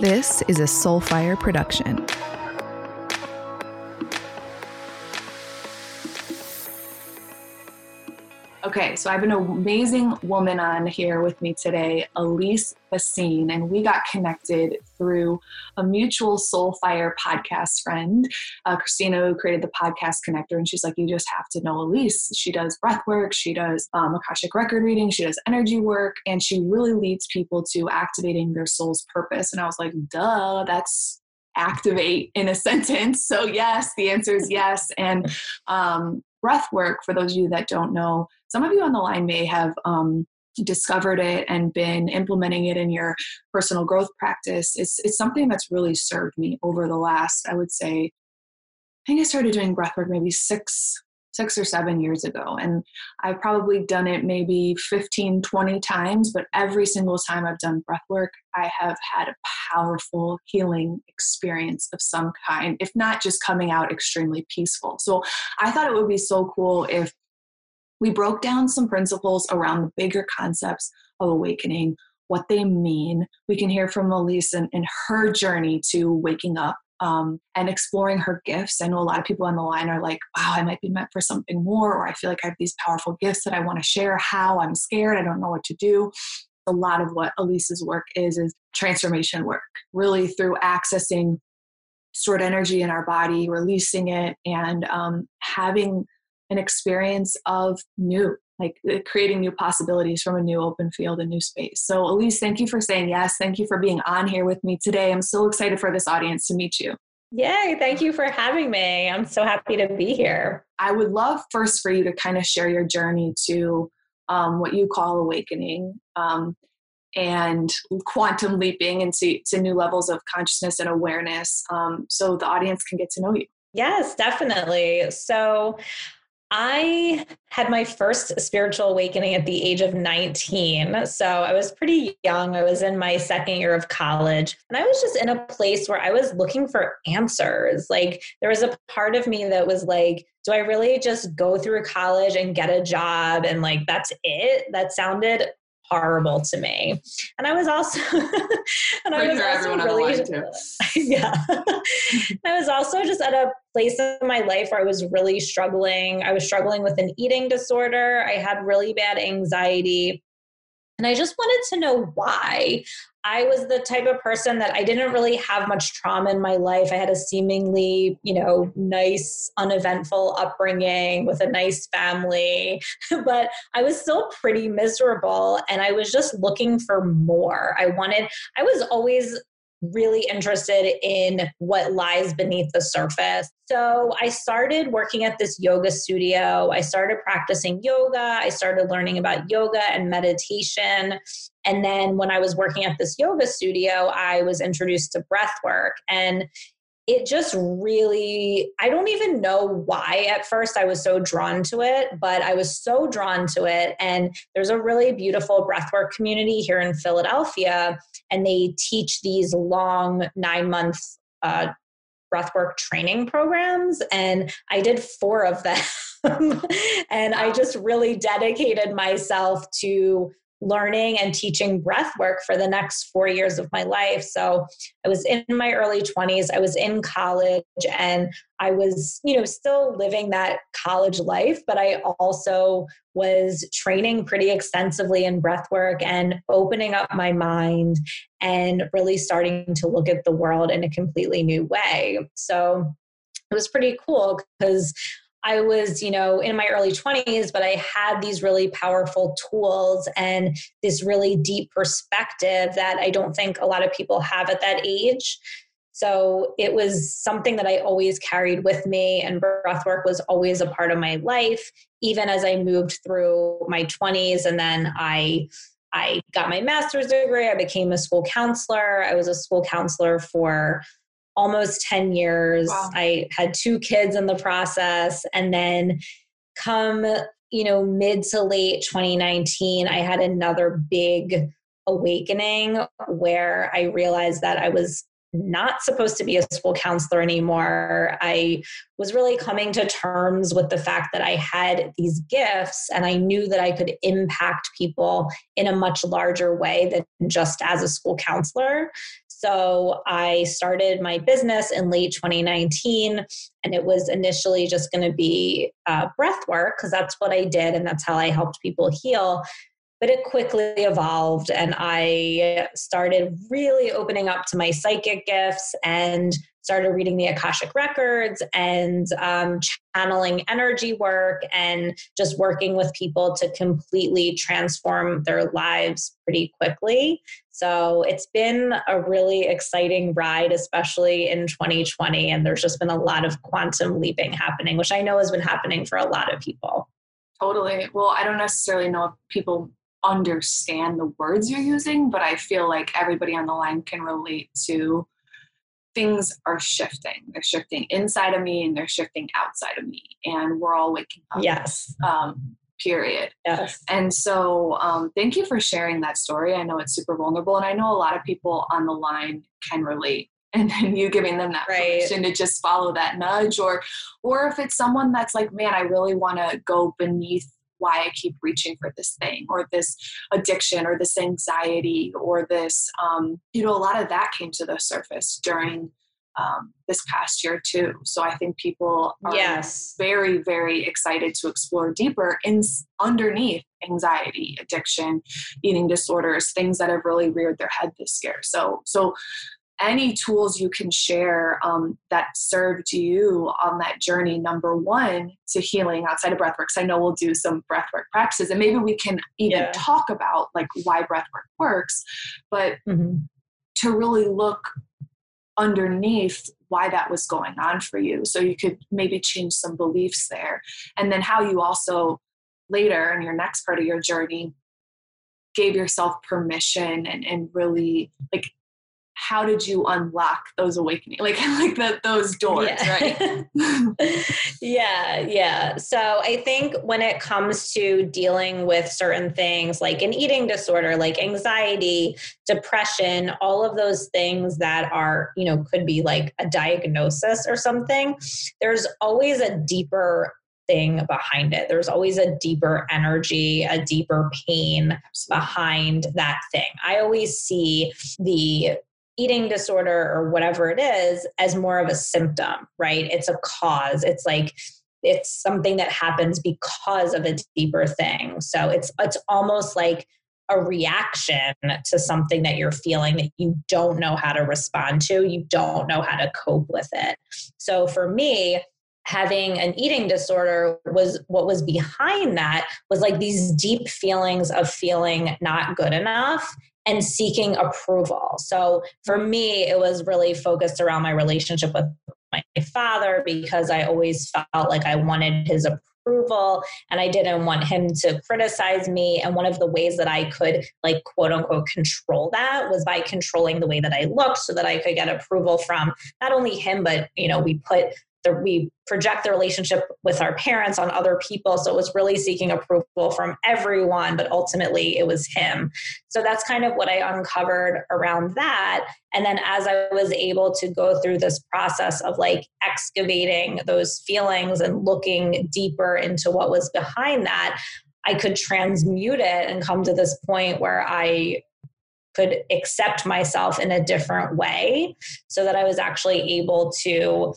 This is a Soulfire production. Okay, so I have an amazing woman on here with me today, Elise Bassine, and we got connected through a mutual Soulfire podcast friend, uh, Christina, who created the podcast connector. And she's like, You just have to know Elise. She does breath work, she does um, Akashic record reading, she does energy work, and she really leads people to activating their soul's purpose. And I was like, Duh, that's activate in a sentence. So, yes, the answer is yes. And um, breath work, for those of you that don't know, some of you on the line may have um, discovered it and been implementing it in your personal growth practice. It's, it's something that's really served me over the last, I would say, I think I started doing breath work maybe six, six or seven years ago. And I've probably done it maybe 15, 20 times, but every single time I've done breath work, I have had a powerful healing experience of some kind, if not just coming out extremely peaceful. So I thought it would be so cool if we broke down some principles around the bigger concepts of awakening, what they mean. We can hear from Elise and, and her journey to waking up um, and exploring her gifts. I know a lot of people on the line are like, wow, I might be meant for something more, or I feel like I have these powerful gifts that I want to share. How? I'm scared. I don't know what to do. A lot of what Elise's work is, is transformation work, really through accessing stored energy in our body, releasing it, and um, having an experience of new, like uh, creating new possibilities from a new open field, a new space. So, Elise, thank you for saying yes. Thank you for being on here with me today. I'm so excited for this audience to meet you. Yay, thank you for having me. I'm so happy to be here. I would love first for you to kind of share your journey to um, what you call awakening um, and quantum leaping into to new levels of consciousness and awareness um, so the audience can get to know you. Yes, definitely. So I had my first spiritual awakening at the age of 19. So I was pretty young. I was in my second year of college. And I was just in a place where I was looking for answers. Like there was a part of me that was like, do I really just go through college and get a job and like that's it? That sounded horrible to me. And I was also and I was also really yeah. I was also just at a place in my life where I was really struggling. I was struggling with an eating disorder. I had really bad anxiety. And I just wanted to know why. I was the type of person that I didn't really have much trauma in my life. I had a seemingly, you know, nice, uneventful upbringing with a nice family, but I was still pretty miserable and I was just looking for more. I wanted, I was always really interested in what lies beneath the surface. So I started working at this yoga studio. I started practicing yoga. I started learning about yoga and meditation. And then when I was working at this yoga studio, I was introduced to breath work. And it just really, I don't even know why at first I was so drawn to it, but I was so drawn to it. And there's a really beautiful breathwork community here in Philadelphia, and they teach these long nine month uh, breathwork training programs. And I did four of them. and I just really dedicated myself to learning and teaching breath work for the next four years of my life. So I was in my early 20s, I was in college, and I was, you know, still living that college life, but I also was training pretty extensively in breath work and opening up my mind and really starting to look at the world in a completely new way. So it was pretty cool because I was, you know, in my early 20s, but I had these really powerful tools and this really deep perspective that I don't think a lot of people have at that age. So it was something that I always carried with me, and breathwork was always a part of my life, even as I moved through my 20s. And then I I got my master's degree. I became a school counselor. I was a school counselor for almost 10 years. Wow. I had two kids in the process. And then come, you know, mid to late 2019, I had another big awakening where I realized that I was not supposed to be a school counselor anymore. I was really coming to terms with the fact that I had these gifts and I knew that I could impact people in a much larger way than just as a school counselor. So I started my business in late 2019, and it was initially just going to be uh, breath work because that's what I did and that's how I helped people heal. But it quickly evolved, and I started really opening up to my psychic gifts and started reading the Akashic records and um, channeling energy work and just working with people to completely transform their lives pretty quickly. So it's been a really exciting ride, especially in 2020. And there's just been a lot of quantum leaping happening, which I know has been happening for a lot of people. Totally. Well, I don't necessarily know if people understand the words you're using, but I feel like everybody on the line can relate to things are shifting. They're shifting inside of me and they're shifting outside of me. And we're all waking up. Yes. Um, period. Yes. And so um, thank you for sharing that story. I know it's super vulnerable and I know a lot of people on the line can relate. And then you giving them that right. permission to just follow that nudge or or if it's someone that's like, man, I really want to go beneath why I keep reaching for this thing or this addiction or this anxiety or this, um, you know, a lot of that came to the surface during um, this past year too. So I think people are yes. very, very excited to explore deeper in underneath anxiety, addiction, eating disorders, things that have really reared their head this year. So, so any tools you can share um, that served you on that journey number one to healing outside of breathwork So i know we'll do some breathwork practices and maybe we can even yeah. talk about like why breathwork works but mm-hmm. to really look underneath why that was going on for you so you could maybe change some beliefs there and then how you also later in your next part of your journey gave yourself permission and, and really like how did you unlock those awakening like like the, those doors yeah. right yeah yeah so i think when it comes to dealing with certain things like an eating disorder like anxiety depression all of those things that are you know could be like a diagnosis or something there's always a deeper thing behind it. There's always a deeper energy, a deeper pain behind that thing. I always see the eating disorder or whatever it is as more of a symptom, right? It's a cause. It's like it's something that happens because of a deeper thing. So it's it's almost like a reaction to something that you're feeling that you don't know how to respond to, you don't know how to cope with it. So for me, having an eating disorder was what was behind that was like these deep feelings of feeling not good enough and seeking approval. So for me, it was really focused around my relationship with my father because I always felt like I wanted his approval and I didn't want him to criticize me. And one of the ways that I could, like, quote unquote, control that was by controlling the way that I looked so that I could get approval from not only him, but, you know, we put we project the relationship with our parents on other people. So it was really seeking approval from everyone, but ultimately it was him. So that's kind of what I uncovered around that. And then as I was able to go through this process of like excavating those feelings and looking deeper into what was behind that, I could transmute it and come to this point where I could accept myself in a different way so that I was actually able to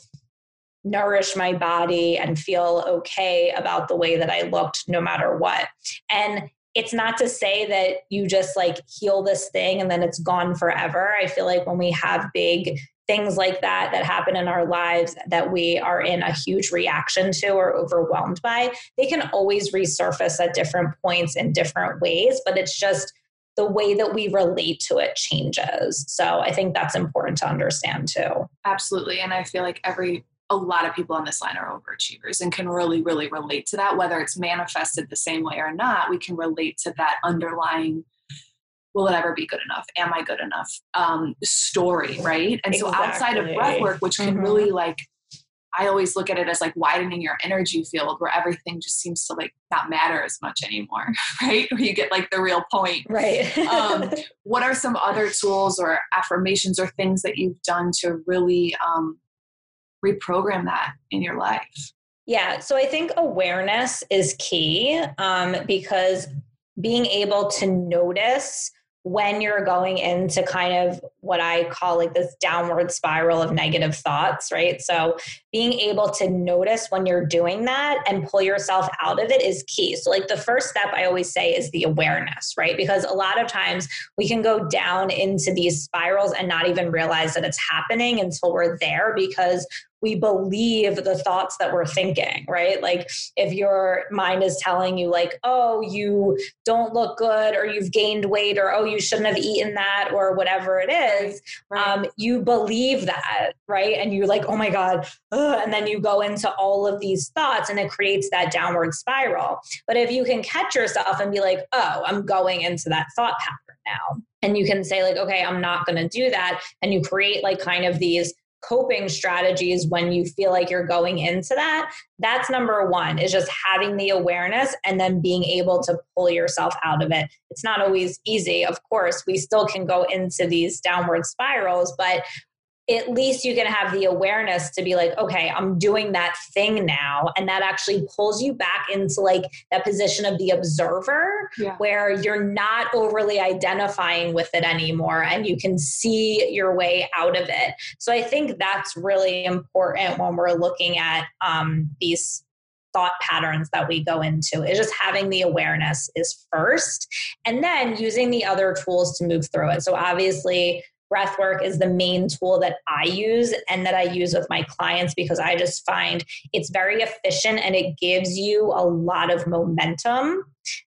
nourish my body and feel okay about the way that I looked no matter what. And it's not to say that you just like heal this thing and then it's gone forever. I feel like when we have big things like that that happen in our lives that we are in a huge reaction to or overwhelmed by, they can always resurface at different points in different ways, but it's just the way that we relate to it changes. So I think that's important to understand too. Absolutely. And I feel like every a lot of people on this line are overachievers and can really, really relate to that, whether it's manifested the same way or not. We can relate to that underlying will it ever be good enough? Am I good enough? Um, story, right? And exactly. so outside of breath work, which can mm-hmm. really like, I always look at it as like widening your energy field where everything just seems to like not matter as much anymore, right? Where you get like the real point. Right. um, what are some other tools or affirmations or things that you've done to really um, reprogram that in your life? Yeah, so I think awareness is key um, because being able to notice when you're going into kind of what I call like this downward spiral of negative thoughts, right? So being able to notice when you're doing that and pull yourself out of it is key. So, like the first step I always say is the awareness, right? Because a lot of times we can go down into these spirals and not even realize that it's happening until we're there because we believe the thoughts that we're thinking, right? Like if your mind is telling you, like, oh, you don't look good, or you've gained weight, or oh, you shouldn't have eaten that, or whatever it is, right. um, you believe that, right? And you're like, oh my God. Ugh. And then you go into all of these thoughts and it creates that downward spiral. But if you can catch yourself and be like, oh, I'm going into that thought pattern now. And you can say, like, okay, I'm not going to do that. And you create like kind of these coping strategies when you feel like you're going into that that's number one is just having the awareness and then being able to pull yourself out of it. It's not always easy. Of course we still can go into these downward spirals but at least you can have the awareness to be like, okay, I'm doing that thing now. And that actually pulls you back into like that position of the observer yeah. where you're not overly identifying with it anymore and you can see your way out of it. So I think that's really important when we're looking at um, these thought patterns that we go into is just having the awareness is first and then using the other tools to move through it so obviously breath work is the main tool that I use and that I use with my clients because I just find it's very efficient and it gives you a lot of momentum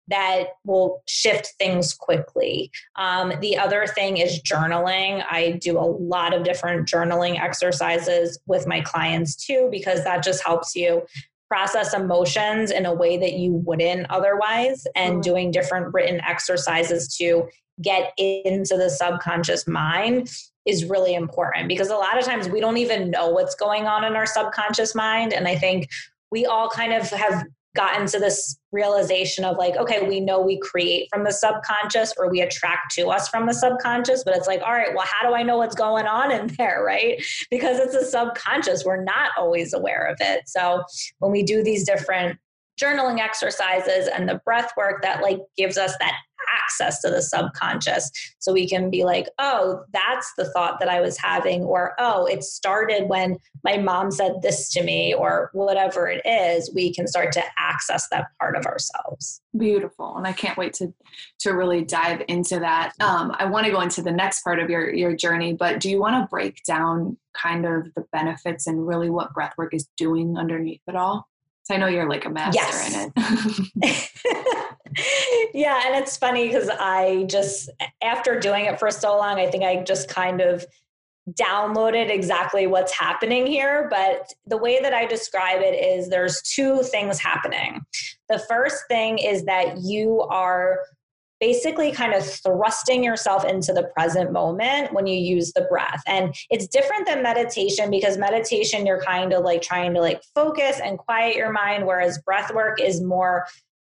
that will shift things quickly. Um, the other thing is journaling. I do a lot of different journaling exercises with my clients too because that just helps you process emotions in a way that you wouldn't otherwise and mm-hmm. doing different written exercises to get into the subconscious mind is really important because a lot of times we don't even know what's going on in our subconscious mind. And I think we all kind of have gotten to this realization of like, okay, we know we create from the subconscious or we attract to us from the subconscious, but it's like, all right, well, how do I know what's going on in there, right? Because it's a subconscious, we're not always aware of it. So when we do these different journaling exercises and the breath work that like gives us that access to the subconscious. So we can be like oh that's the thought that i was having or oh it started when my mom said this to me or whatever it is we can start to access that part of ourselves. Beautiful. And i can't wait to to really dive into that. Um, i want to go into the next part of your your journey but do you want to break down kind of the benefits and really what breathwork is doing underneath it all? So I know you're like a master yes. in it. yeah, and it's funny because I just after doing it for so long, I think I just kind of downloaded exactly what's happening here. But the way that I describe it is there's two things happening. The first thing is that you are basically kind of thrusting yourself into the present moment when you use the breath. And it's different than meditation because meditation, you're kind of like trying to like focus and quiet your mind, whereas breath work is more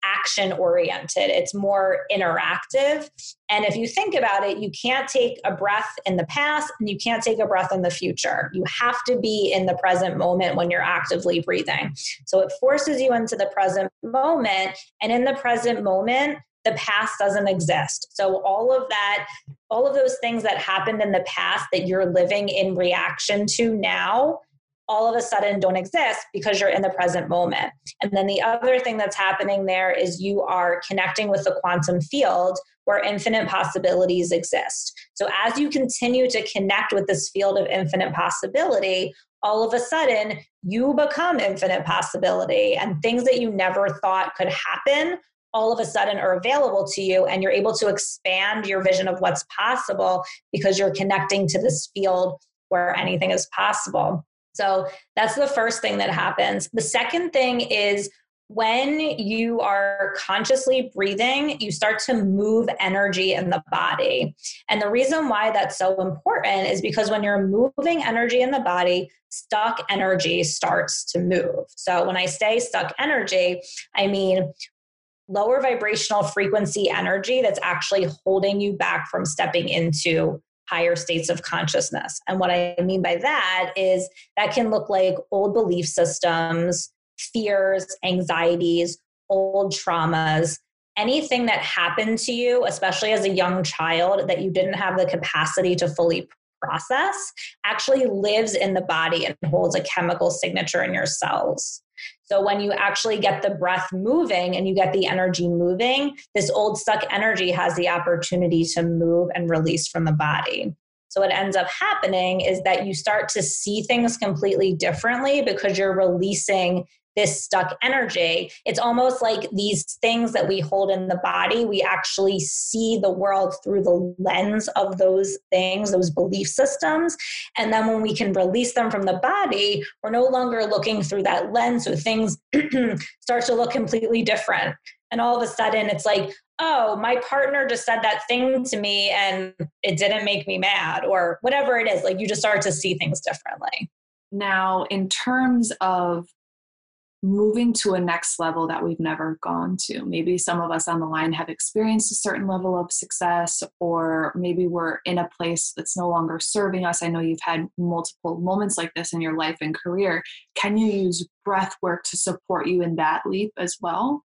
action oriented, it's more interactive. And if you think about it, you can't take a breath in the past and you can't take a breath in the future. You have to be in the present moment when you're actively breathing. So it forces you into the present moment. And in the present moment, the past doesn't exist. So all of that, all of those things that happened in the past that you're living in reaction to now, all of a sudden don't exist because you're in the present moment. And then the other thing that's happening there is you are connecting with the quantum field where infinite possibilities exist. So as you continue to connect with this field of infinite possibility, all of a sudden you become infinite possibility and things that you never thought could happen all of a sudden are available to you and you're able to expand your vision of what's possible because you're connecting to this field where anything is possible. So that's the first thing that happens. The second thing is when you are consciously breathing, you start to move energy in the body. And the reason why that's so important is because when you're moving energy in the body, stuck energy starts to move. So when I say stuck energy, I mean lower vibrational frequency energy that's actually holding you back from stepping into higher states of consciousness. And what I mean by that is that can look like old belief systems, fears, anxieties, old traumas anything that happened to you, especially as a young child, that you didn't have the capacity to fully process, actually lives in the body and holds a chemical signature in your cells. So when you actually get the breath moving and you get the energy moving, this old stuck energy has the opportunity to move and release from the body. So what ends up happening is that you start to see things completely differently because you're releasing this stuck energy. It's almost like these things that we hold in the body, we actually see the world through the lens of those things, those belief systems. And then when we can release them from the body, we're no longer looking through that lens. So things start to look completely different. And all of a sudden, it's like, oh, my partner just said that thing to me and it didn't make me mad, or whatever it is. Like you just start to see things differently. Now, in terms of moving to a next level that we've never gone to. Maybe some of us on the line have experienced a certain level of success, or maybe we're in a place that's no longer serving us. I know you've had multiple moments like this in your life and career. Can you use breath work to support you in that leap as well?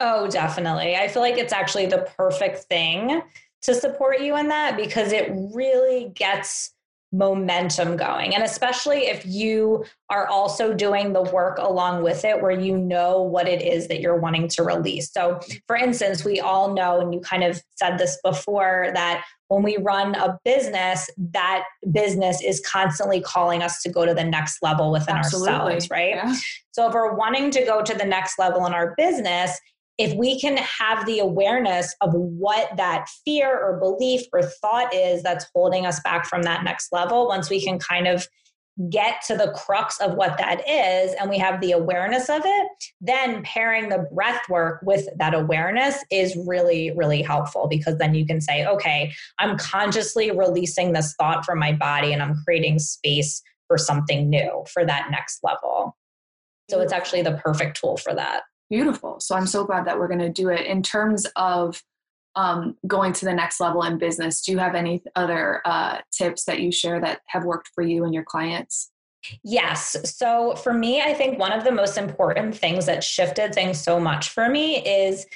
Oh, definitely. I feel like it's actually the perfect thing to support you in that because it really gets momentum going. And especially if you are also doing the work along with it where you know what it is that you're wanting to release. So, for instance, we all know, and you kind of said this before, that when we run a business, that business is constantly calling us to go to the next level within Absolutely. ourselves, right? Yeah. So, if we're wanting to go to the next level in our business, if we can have the awareness of what that fear or belief or thought is that's holding us back from that next level, once we can kind of get to the crux of what that is and we have the awareness of it, then pairing the breath work with that awareness is really, really helpful because then you can say, okay, I'm consciously releasing this thought from my body and I'm creating space for something new for that next level. So it's mm. actually the perfect tool for that. Beautiful. So I'm so glad that we're going to do it. In terms of um, going to the next level in business, do you have any other uh, tips that you share that have worked for you and your clients? Yes. So for me, I think one of the most important things that shifted things so much for me is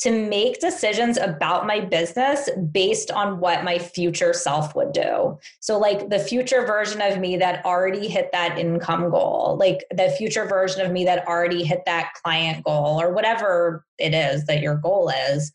to make decisions about my business based on what my future self would do. So, like the future version of me that already hit that income goal, like the future version of me that already hit that client goal, or whatever it is that your goal is,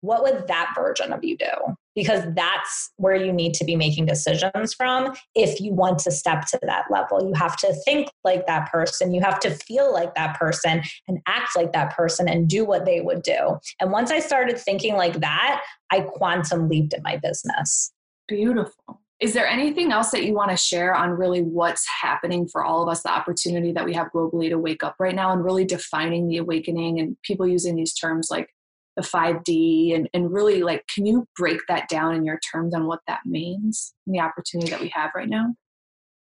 what would that version of you do? Because that's where you need to be making decisions from if you want to step to that level. You have to think like that person, you have to feel like that person, and act like that person and do what they would do. And once I started thinking like that, I quantum leaped in my business. Beautiful. Is there anything else that you want to share on really what's happening for all of us, the opportunity that we have globally to wake up right now and really defining the awakening and people using these terms like the 5D and, and really like, can you break that down in your terms on what that means and the opportunity that we have right now?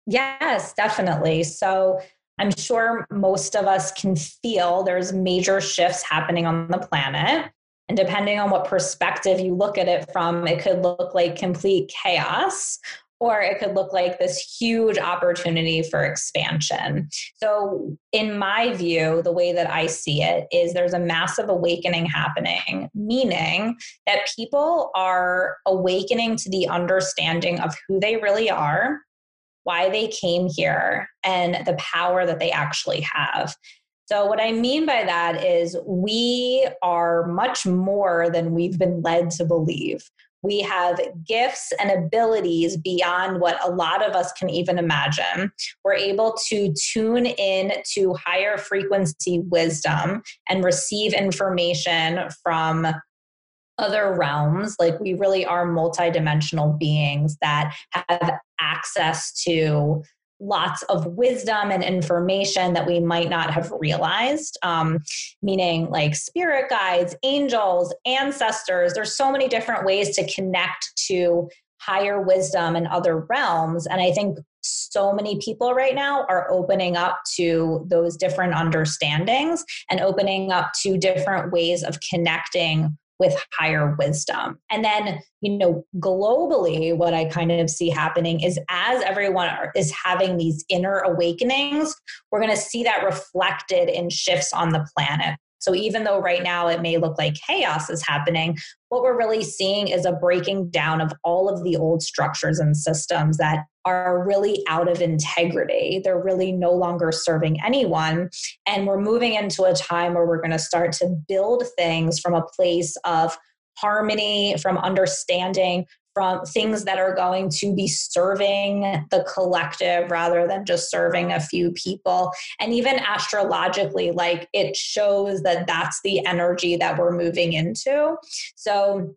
Yes, definitely. So I'm sure most of us can feel there's major shifts happening on the planet. And depending on what perspective you look at it from, it could look like complete chaos or it could look like this huge opportunity for expansion. So, in my view, the way that I see it is there's a massive awakening happening, meaning that people are awakening to the understanding of who they really are, why they came here, and the power that they actually have. So, what I mean by that is we are much more than we've been led to believe we have gifts and abilities beyond what a lot of us can even imagine. We're able to tune in to higher frequency wisdom and receive information from other realms. Like we really are multidimensional beings that have access to lots of wisdom and information that we might not have realized, um, meaning like spirit guides, angels, ancestors. There's so many different ways to connect to higher wisdom and other realms. And I think so many people right now are opening up to those different understandings and opening up to different ways of connecting with higher wisdom. And then, you know, globally, what I kind of see happening is as everyone is having these inner awakenings, we're going to see that reflected in shifts on the planet. So even though right now it may look like chaos is happening, what we're really seeing is a breaking down of all of the old structures and systems that are really out of integrity. They're really no longer serving anyone. And we're moving into a time where we're going to start to build things from a place of harmony, from understanding, from things that are going to be serving the collective rather than just serving a few people. And even astrologically, like it shows that that's the energy that we're moving into. So,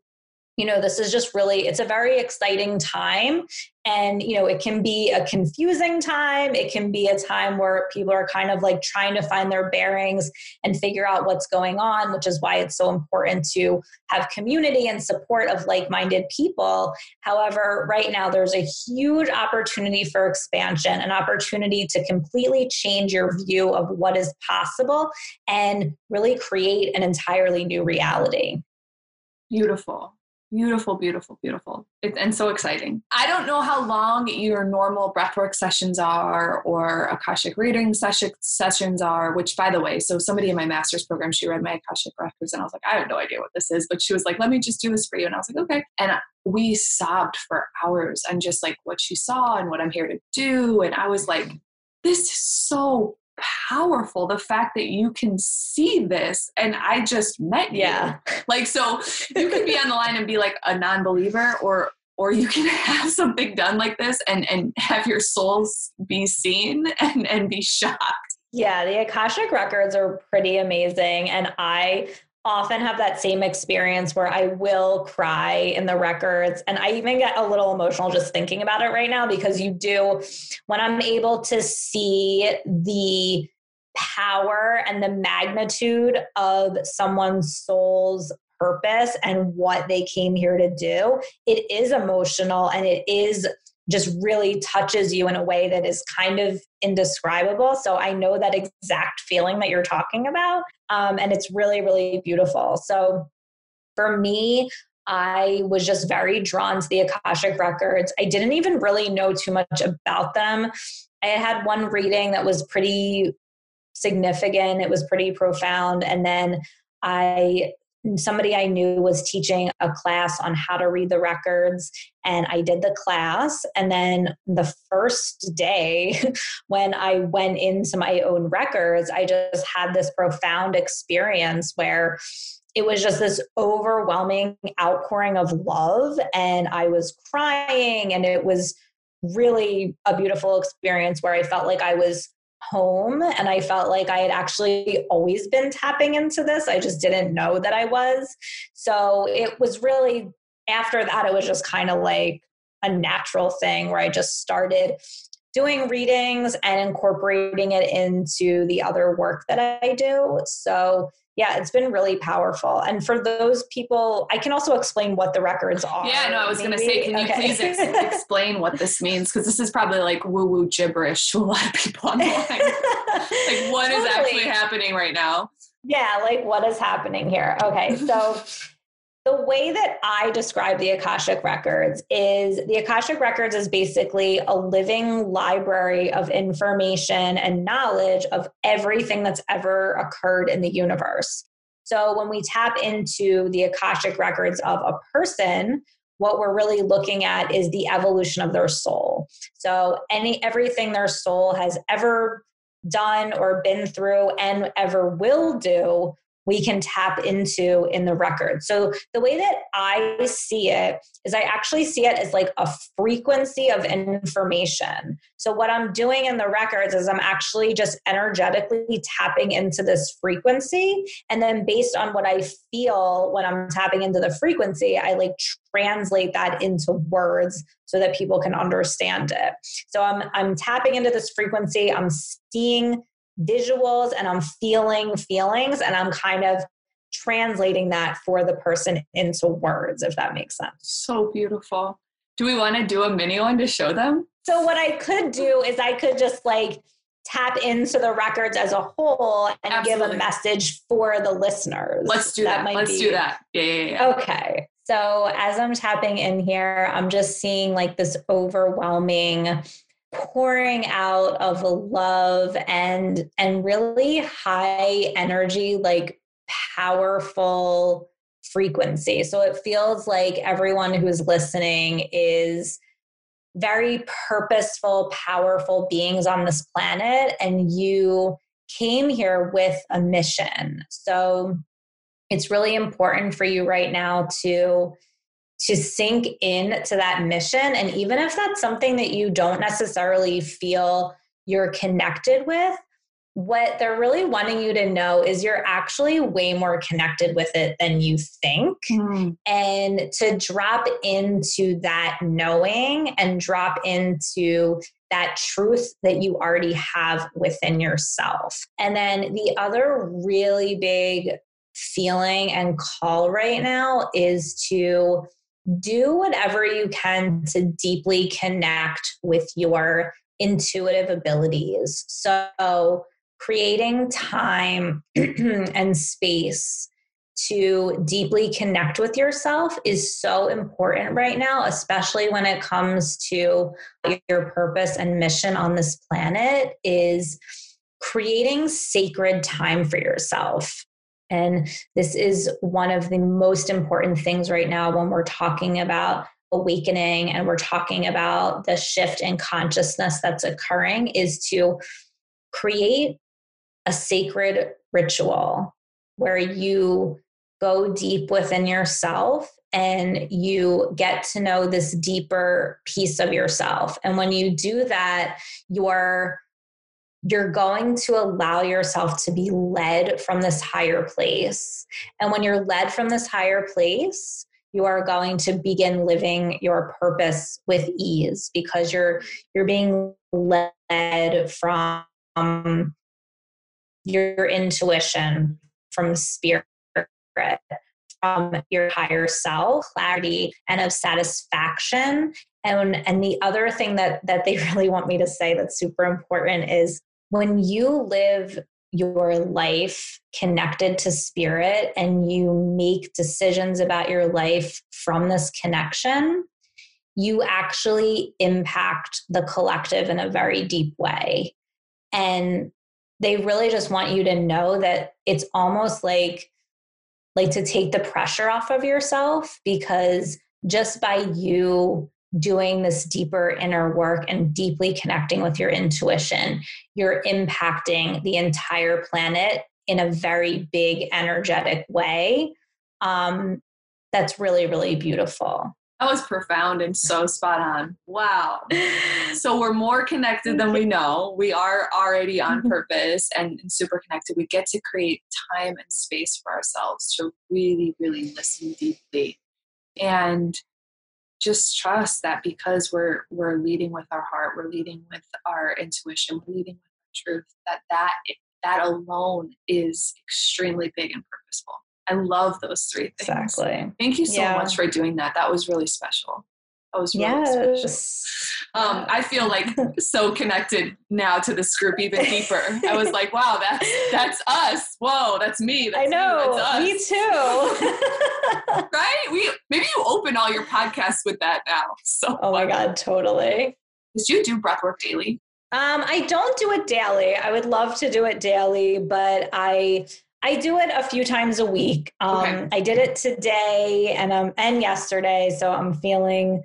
you know, this is just really, it's a very exciting time. And you know it can be a confusing time. It can be a time where people are kind of like trying to find their bearings and figure out what's going on which is why it's so important to have community and support of like-minded people. However right now there's a huge opportunity for expansion an opportunity to completely change your view of what is possible and really create an entirely new reality. Beautiful Beautiful, beautiful, beautiful. It, and so exciting. I don't know how long your normal breathwork sessions are or Akashic reading session, sessions are, which by the way, so somebody in my master's program, she read my Akashic records and I was like, I have no idea what this is, but she was like, let me just do this for you. And I was like, okay. And we sobbed for hours and just like what she saw and what I'm here to do. And I was like, this is so powerful the fact that you can see this and i just met you. Yeah. Like so you can be on the line and be like a non-believer or or you can have something done like this and and have your souls be seen and and be shocked. Yeah the akashic records are pretty amazing and i often have that same experience where I will cry in the records. And I even get a little emotional just thinking about it right now because you do, when I'm able to see the power and the magnitude of someone's soul's purpose and what they came here to do, it is emotional and it is just really touches you in a way that is kind of indescribable. So I know that exact feeling that you're talking about. Um, and it's really, really beautiful. So for me, I was just very drawn to the Akashic records. I didn't even really know too much about them. I had one reading that was pretty significant, it was pretty profound. And then I somebody I knew was teaching a class on how to read the records, and I did the class. And then the first day, when I went into my own records, I just had this profound experience where it was just this overwhelming outpouring of love, and I was crying, and it was really a beautiful experience where I felt like I was home and I felt like I had actually always been tapping into this. I just didn't know that I was. So it was really after that, it was just kind of like a natural thing where I just started doing readings and incorporating it into the other work that I do. So yeah, it's been really powerful. And for those people, I can also explain what the records are. Yeah, no, I was going to say, can you okay. please ex- explain what this means? Because this is probably like woo woo gibberish to a lot of people on the line. like, what totally. is actually happening right now? Yeah, like what is happening here? Okay, so the way that I describe the Akashic Records is the Akashic Records is basically a living library of information and knowledge of everything that's ever occurred in the universe. So when we tap into the Akashic Records of a person, what we're really looking at is the evolution of their soul. So any everything their soul has ever done or been through and ever will do we can tap into in the record. So the way that I see it is I actually see it as like a frequency of information. So what I'm doing in the records is I'm actually just energetically tapping into this frequency and then based on what I feel when I'm tapping into the frequency, I like translate that into words so that people can understand it. So I'm I'm tapping into this frequency, I'm seeing visuals and I'm feeling feelings and I'm kind of translating that for the person into words, if that makes sense. So beautiful. Do we want to do a mini one to show them? So, what I could do is I could just like tap into the records as a whole and Absolutely. give a message for the listeners. Let's do that. that. Let's be... do that. Yeah, yeah, yeah. Okay. So, as I'm tapping in here, I'm just seeing like this overwhelming pouring out of love and and really high energy like powerful frequency. So it feels like everyone who's listening is very purposeful, powerful beings on this planet, and you came here with a mission. So it's really important for you right now to to sink in to that mission and even if that's something that you don't necessarily feel you're connected with what they're really wanting you to know is you're actually way more connected with it than you think. Mm. And to drop into that knowing and drop into that truth that you already have within yourself. And then the other really big feeling and call right now is to do whatever you can to deeply connect with your intuitive abilities. So, creating time and space to deeply connect with yourself is so important right now, especially when it comes to your purpose and mission on this planet is creating sacred time for yourself. And this is one of the most important things right now when we're talking about awakening and we're talking about the shift in consciousness that's occurring is to create a sacred ritual where you go deep within yourself and you get to know this deeper piece of yourself. And when you do that you're you're going to allow yourself to be led from this higher place. And when you're led from this higher place you are going to begin living your purpose with ease because you're you're being led from your intuition from spirit from your higher self clarity and of satisfaction. And and the other thing that that they really want me to say that's super important is when you live your life connected to spirit and you make decisions about your life from this connection you actually impact the collective in a very deep way. And they really just want you to know that it's almost like like to take the pressure off of yourself because just by you doing this deeper inner work and deeply connecting with your intuition you're impacting the entire planet in a very big energetic way um, that's really really beautiful that was profound and so spot on. Wow. So we're more connected than we know. We are already on mm-hmm. purpose and, and, super connected. We get to create time and space for ourselves to really, really listen deeply and just trust that because we're we're leading with our heart, we're leading with our intuition, we're leading with our truth, that that that alone is extremely big and purposeful. I love those three things. Exactly. Thank you so yeah. much for doing that. That was really special. That was really yes. special. Um, I feel like so connected now to this group even deeper. I was like, wow, that's that's us. Whoa, that's me. That's I know. Me too. right? We maybe you open all your podcasts with that now. So Oh my god, totally. Did you do breathwork daily? Um, I don't do it daily. I would love to do it daily, but I I do it a few times a week. Um, okay. I did it today and um and yesterday, so I'm feeling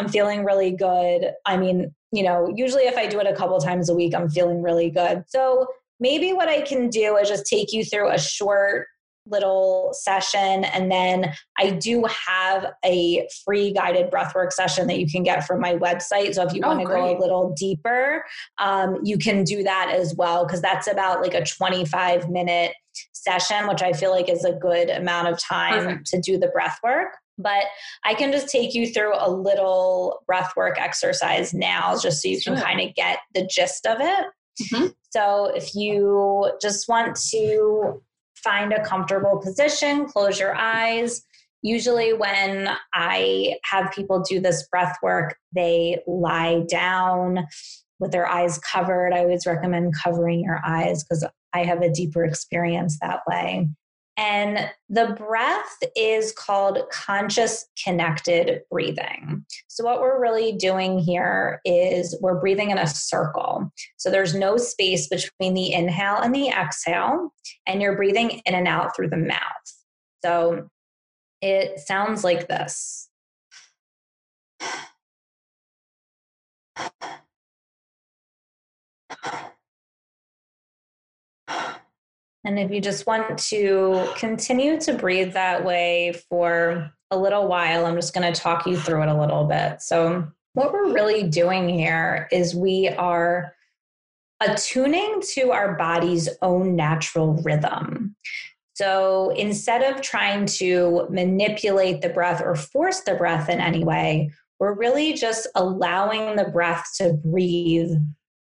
I'm feeling really good. I mean, you know, usually if I do it a couple times a week, I'm feeling really good. So maybe what I can do is just take you through a short little session and then I do have a free guided breathwork session that you can get from my website. So if you oh, want to go a little deeper, um, you can do that as well because that's about like a 25 minute session, which I feel like is a good amount of time Perfect. to do the breath work. But I can just take you through a little breath work exercise now, just so you can kind of get the gist of it. Mm-hmm. So if you just want to find a comfortable position, close your eyes. Usually, when I have people do this breath work, they lie down with their eyes covered. I always recommend covering your eyes because I have a deeper experience that way. And the breath is called conscious connected breathing. So, what we're really doing here is we're breathing in a circle. So, there's no space between the inhale and the exhale, and you're breathing in and out through the mouth. So, it sounds like this. And if you just want to continue to breathe that way for a little while, I'm just going to talk you through it a little bit. So, what we're really doing here is we are attuning to our body's own natural rhythm. So, instead of trying to manipulate the breath or force the breath in any way, we're really just allowing the breath to breathe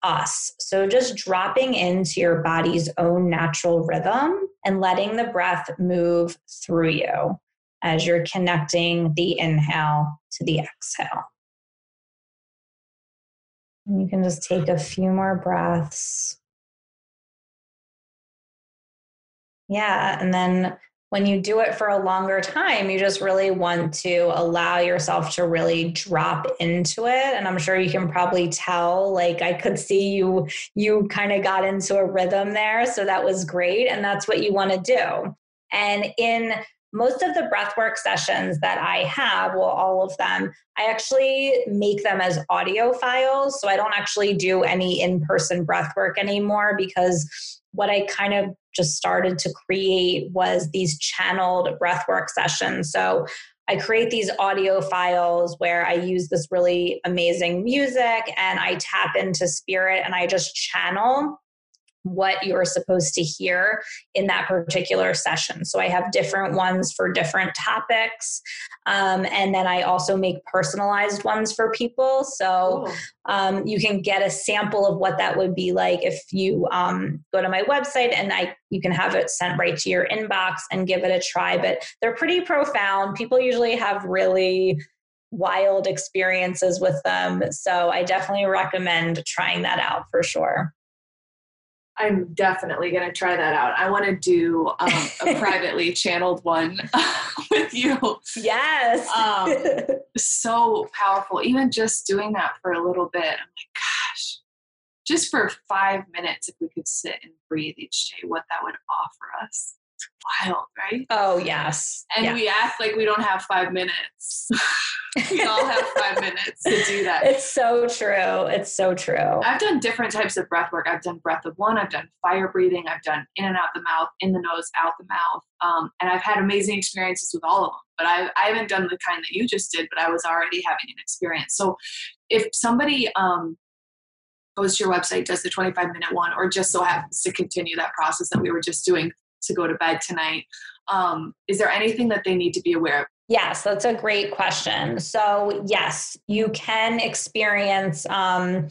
us. So just dropping into your body's own natural rhythm and letting the breath move through you as you're connecting the inhale to the exhale. And you can just take a few more breaths. Yeah, and then when you do it for a longer time, you just really want to allow yourself to really drop into it. And I'm sure you can probably tell, like I could see you, you kind of got into a rhythm there. So that was great. And that's what you want to do. And in most of the breathwork sessions that I have, well, all of them, I actually make them as audio files. So I don't actually do any in person breathwork anymore because what I kind of just started to create was these channeled breathwork sessions. So I create these audio files where I use this really amazing music and I tap into spirit and I just channel what you're supposed to hear in that particular session. So I have different ones for different topics. Um, and then I also make personalized ones for people. So um, you can get a sample of what that would be like if you um, go to my website and I you can have it sent right to your inbox and give it a try. But they're pretty profound. People usually have really wild experiences with them. So I definitely recommend trying that out for sure. I'm definitely going to try that out. I want to do um, a privately channeled one with you. Yes. Um, so powerful. Even just doing that for a little bit, I'm like, gosh, just for five minutes, if we could sit and breathe each day, what that would offer us wild, right? Oh, yes. And yeah. we act like we don't have five minutes. we all have five minutes to do that. It's so true. It's so true. I've done different types of breath work. I've done breath of one, I've done fire breathing, I've done in and out the mouth, in the nose, out the mouth. Um, and I've had amazing experiences with all of them. But I, I haven't done the kind that you just did, but I was already having an experience. So if somebody um, goes to your website, does the 25 minute one, or just so happens to continue that process that we were just doing to go to bed tonight. Um, is there anything that they need to be aware of? Yes, that's a great question. So, yes, you can experience um,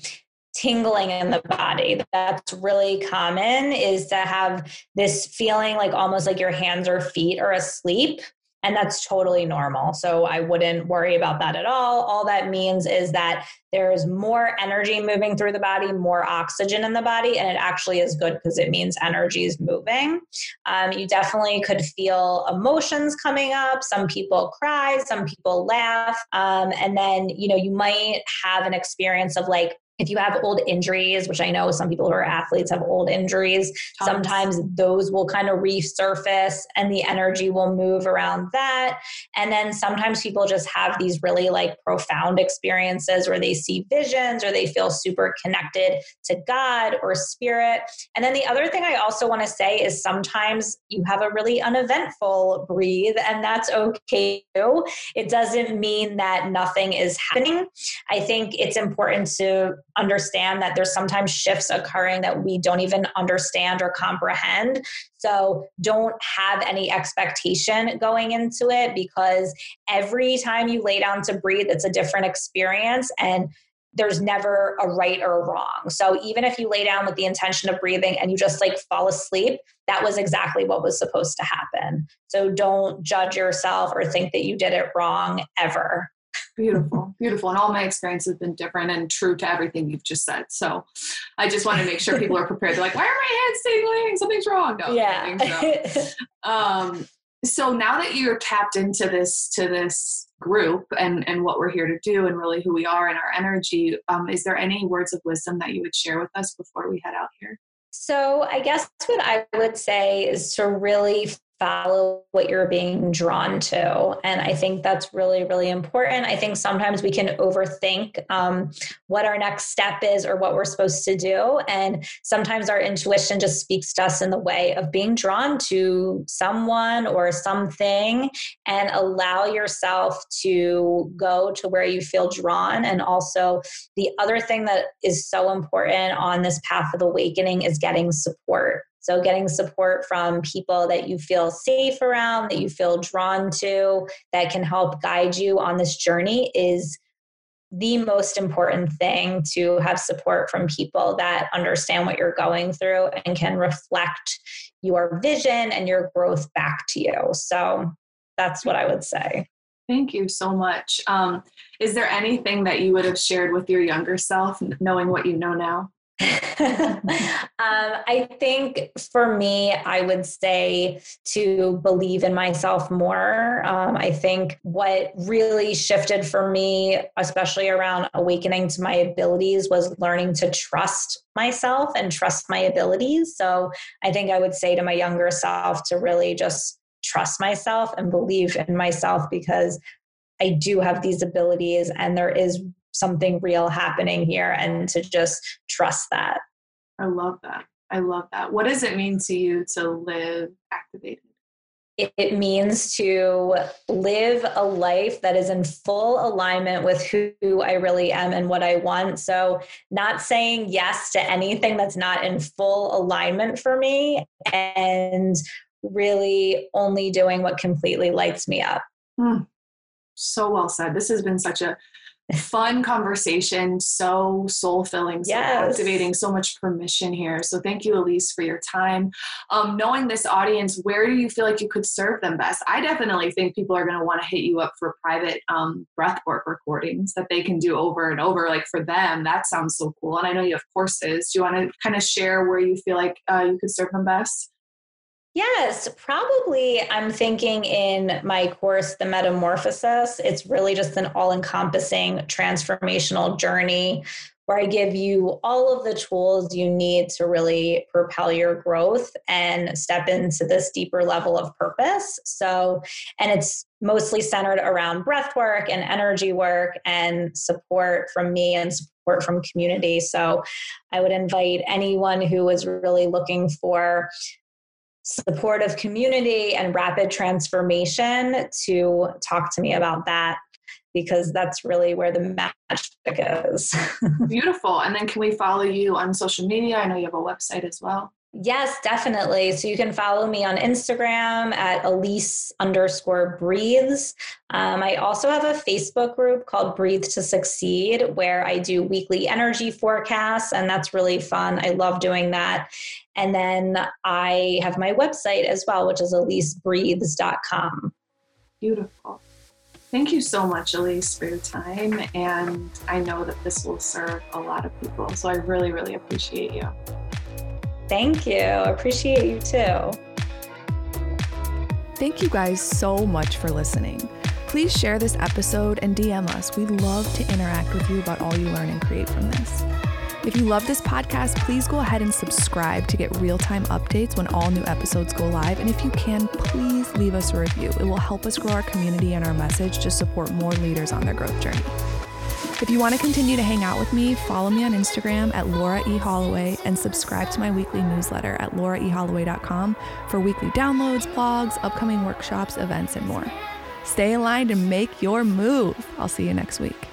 tingling in the body. That's really common is to have this feeling like almost like your hands or feet are asleep and that's totally normal. So I wouldn't worry about that at all. All that means is that there's more energy moving through the body, more oxygen in the body, and it actually is good because it means energy is moving. Um, you definitely could feel emotions coming up. Some people cry, some people laugh, um, and then you know you might have an experience of like if you have old injuries, which I know some people who are athletes have old injuries, Tons. sometimes those will kind of resurface and the energy will move around that. And then sometimes people just have these really like profound experiences where they see visions or they feel super connected to God or spirit. And then the other thing I also want to say is sometimes you have a really uneventful breathe, and that's okay too. It doesn't mean that nothing is happening. I think it's important to understand that there's sometimes shifts occurring that we don't even understand or comprehend. So don't have any expectation going into it because every time you lay down to breathe, it's a different experience. And there's never a right or a wrong. So even if you lay down with the intention of breathing and you just like fall asleep, that was exactly what was supposed to happen. So don't judge yourself or think that you did it wrong ever. Beautiful, beautiful. And all my experience has been different and true to everything you've just said. So I just want to make sure people are prepared. They're like, why are my hands tingling? Something's wrong. No, yeah. So. um, so now that you're tapped into this to this group and and what we're here to do and really who we are and our energy, um, is there any words of wisdom that you would share with us before we head out here? So, I guess what I would say is to really follow what you're being drawn to. And I think that's really, really important. I think sometimes we can overthink um, what our next step is or what we're supposed to do. And sometimes our intuition just speaks to us in the way of being drawn to someone or something and allow yourself to go to where you feel drawn. And also, the other thing that is so important on this path of awakening is getting support so, getting support from people that you feel safe around, that you feel drawn to, that can help guide you on this journey is the most important thing to have support from people that understand what you're going through and can reflect your vision and your growth back to you. So, that's what I would say. Thank you so much. Um, is there anything that you would have shared with your younger self, knowing what you know now? um, I think for me, I would say to believe in myself more. Um, I think what really shifted for me, especially around awakening to my abilities, was learning to trust myself and trust my abilities. So I think I would say to my younger self to really just trust myself and believe in myself because I do have these abilities and there is something real happening here and to just trust that. I love that. I love that. What does it mean to you to live activated? It means to live a life that is in full alignment with who I really am and what I want. So, not saying yes to anything that's not in full alignment for me, and really only doing what completely lights me up. Mm, so well said. This has been such a fun conversation, so soul filling, so yes. activating, so much permission here. So thank you, Elise, for your time. Um, knowing this audience, where do you feel like you could serve them best? I definitely think people are going to want to hit you up for private um, breathwork recordings that they can do over and over. Like for them, that sounds so cool. And I know you have courses. Do you want to kind of share where you feel like uh, you could serve them best? Yes, probably. I'm thinking in my course, The Metamorphosis, it's really just an all encompassing transformational journey where I give you all of the tools you need to really propel your growth and step into this deeper level of purpose. So, and it's mostly centered around breath work and energy work and support from me and support from community. So, I would invite anyone who is really looking for supportive community and rapid transformation to talk to me about that because that's really where the magic is. Beautiful. And then can we follow you on social media? I know you have a website as well. Yes, definitely. So you can follow me on Instagram at Elise underscore breathes. Um, I also have a Facebook group called Breathe to Succeed where I do weekly energy forecasts, and that's really fun. I love doing that. And then I have my website as well, which is elisebreathes.com. Beautiful. Thank you so much, Elise, for your time. And I know that this will serve a lot of people. So I really, really appreciate you. Thank you. Appreciate you too. Thank you guys so much for listening. Please share this episode and DM us. We'd love to interact with you about all you learn and create from this. If you love this podcast, please go ahead and subscribe to get real time updates when all new episodes go live. And if you can, please leave us a review. It will help us grow our community and our message to support more leaders on their growth journey. If you want to continue to hang out with me, follow me on Instagram at Laura E. Holloway and subscribe to my weekly newsletter at lauraeholloway.com for weekly downloads, blogs, upcoming workshops, events, and more. Stay aligned and make your move. I'll see you next week.